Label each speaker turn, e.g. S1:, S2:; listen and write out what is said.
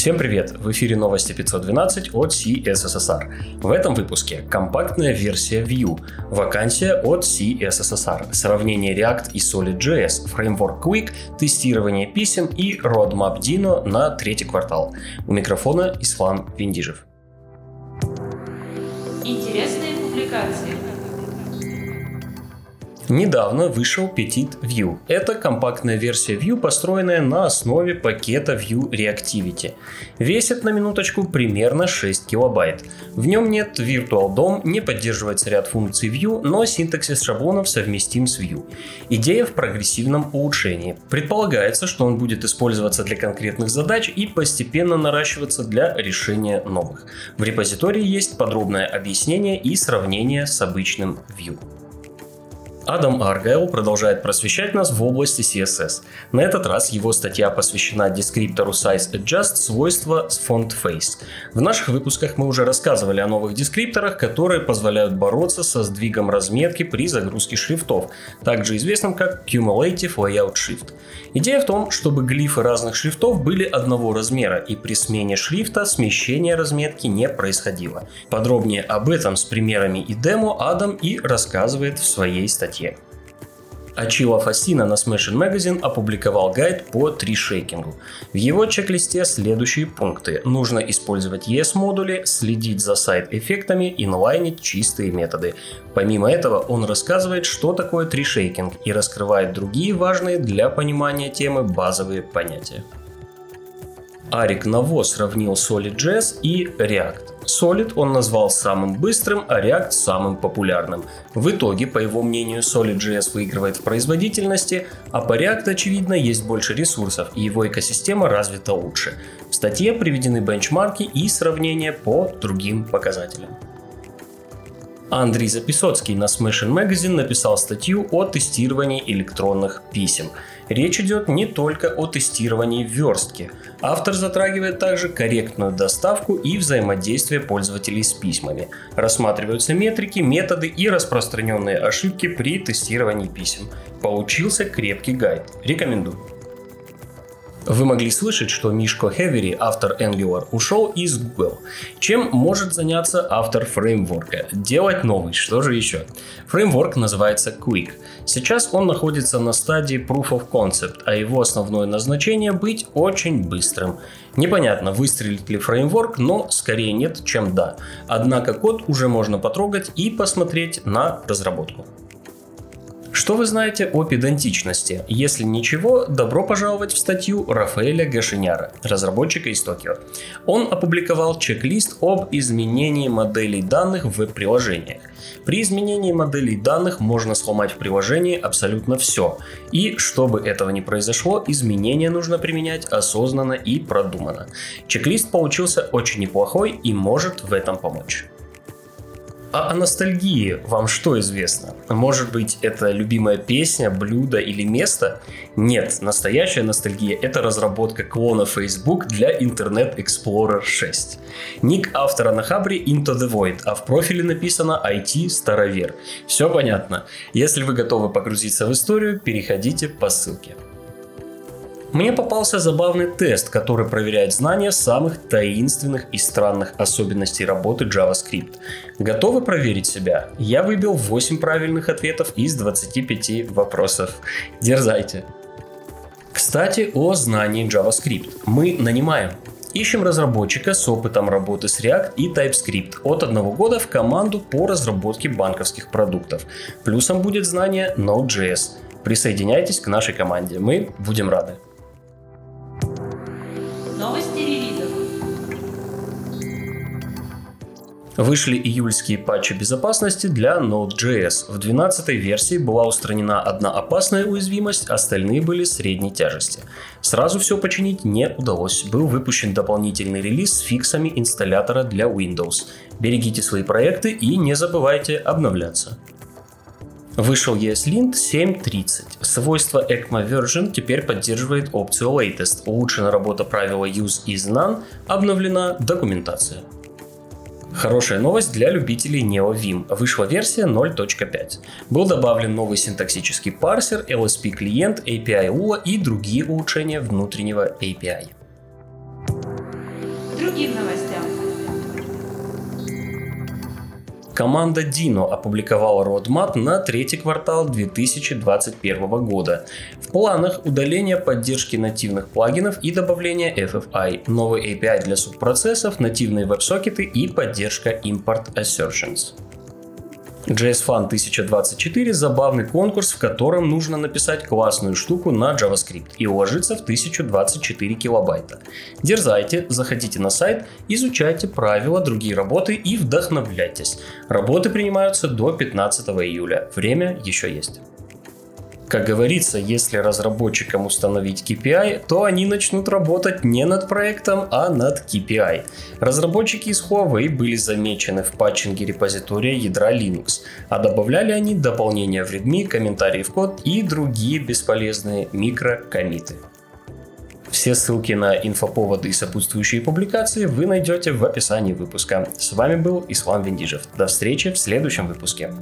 S1: Всем привет! В эфире новости 512 от CSSR. В этом выпуске компактная версия Vue, вакансия от CSSR, сравнение React и Solid.js, фреймворк Quick, тестирование писем и Roadmap Dino на третий квартал. У микрофона Ислам Виндижев.
S2: Интересные публикации.
S1: Недавно вышел Petit View. Это компактная версия View, построенная на основе пакета View Reactivity. Весит на минуточку примерно 6 килобайт. В нем нет Virtual DOM, не поддерживается ряд функций View, но синтаксис шаблонов совместим с View. Идея в прогрессивном улучшении. Предполагается, что он будет использоваться для конкретных задач и постепенно наращиваться для решения новых. В репозитории есть подробное объяснение и сравнение с обычным View. Адам Аргайл продолжает просвещать нас в области CSS. На этот раз его статья посвящена дескриптору Size Adjust свойства Font Face. В наших выпусках мы уже рассказывали о новых дескрипторах, которые позволяют бороться со сдвигом разметки при загрузке шрифтов, также известным как Cumulative Layout Shift. Идея в том, чтобы глифы разных шрифтов были одного размера, и при смене шрифта смещение разметки не происходило. Подробнее об этом с примерами и демо Адам и рассказывает в своей статье статье. Ачила Фасина на Smashing Magazine опубликовал гайд по тришейкингу. В его чек-листе следующие пункты. Нужно использовать ES-модули, следить за сайт-эффектами, инлайнить чистые методы. Помимо этого, он рассказывает, что такое тришейкинг и раскрывает другие важные для понимания темы базовые понятия. Арик Наво сравнил Solid.js и React. Solid он назвал самым быстрым, а React самым популярным. В итоге, по его мнению, Solid.js выигрывает в производительности, а по React, очевидно, есть больше ресурсов, и его экосистема развита лучше. В статье приведены бенчмарки и сравнения по другим показателям. Андрей Записоцкий на Smashing Magazine написал статью о тестировании электронных писем. Речь идет не только о тестировании верстки. Автор затрагивает также корректную доставку и взаимодействие пользователей с письмами. Рассматриваются метрики, методы и распространенные ошибки при тестировании писем. Получился крепкий гайд. Рекомендую. Вы могли слышать, что Мишко Хевери, автор Angular, ушел из Google. Чем может заняться автор фреймворка? Делать новый, что же еще? Фреймворк называется Quick. Сейчас он находится на стадии Proof of Concept, а его основное назначение быть очень быстрым. Непонятно, выстрелит ли фреймворк, но скорее нет, чем да. Однако код уже можно потрогать и посмотреть на разработку. Что вы знаете о педантичности? Если ничего, добро пожаловать в статью Рафаэля Гашиняра, разработчика из Токио. Он опубликовал чек-лист об изменении моделей данных в веб-приложениях. При изменении моделей данных можно сломать в приложении абсолютно все. И чтобы этого не произошло, изменения нужно применять осознанно и продуманно. Чек-лист получился очень неплохой и может в этом помочь. А о ностальгии вам что известно? Может быть, это любимая песня, блюдо или место? Нет, настоящая ностальгия – это разработка клона Facebook для Internet Explorer 6. Ник автора на хабре Into the Void, а в профиле написано IT Старовер. Все понятно. Если вы готовы погрузиться в историю, переходите по ссылке. Мне попался забавный тест, который проверяет знания самых таинственных и странных особенностей работы JavaScript. Готовы проверить себя? Я выбил 8 правильных ответов из 25 вопросов. Дерзайте. Кстати, о знании JavaScript. Мы нанимаем. Ищем разработчика с опытом работы с React и TypeScript от одного года в команду по разработке банковских продуктов. Плюсом будет знание Node.js. Присоединяйтесь к нашей команде, мы будем рады. Вышли июльские патчи безопасности для Node.js. В 12 версии была устранена одна опасная уязвимость, остальные были средней тяжести. Сразу все починить не удалось. Был выпущен дополнительный релиз с фиксами инсталлятора для Windows. Берегите свои проекты и не забывайте обновляться. Вышел ESLint 7.30. Свойство ECMA Version теперь поддерживает опцию Latest. Улучшена работа правила Use is None, обновлена документация. Хорошая новость для любителей NeoVim. Вышла версия 0.5. Был добавлен новый синтаксический парсер, LSP клиент, API ULA и другие улучшения внутреннего API.
S2: другим новостям.
S1: Команда Dino опубликовала roadmap на третий квартал 2021 года. В планах удаление поддержки нативных плагинов и добавление FFI, новый API для субпроцессов, нативные веб-сокеты и поддержка Import Assertions. JSFun 1024 – забавный конкурс, в котором нужно написать классную штуку на JavaScript и уложиться в 1024 килобайта. Дерзайте, заходите на сайт, изучайте правила, другие работы и вдохновляйтесь. Работы принимаются до 15 июля, время еще есть. Как говорится, если разработчикам установить KPI, то они начнут работать не над проектом, а над KPI. Разработчики из Huawei были замечены в патчинге репозитория ядра Linux, а добавляли они дополнения в README, комментарии в код и другие бесполезные микрокомиты. Все ссылки на инфоповоды и сопутствующие публикации вы найдете в описании выпуска. С вами был Ислам Вендижев. До встречи в следующем выпуске.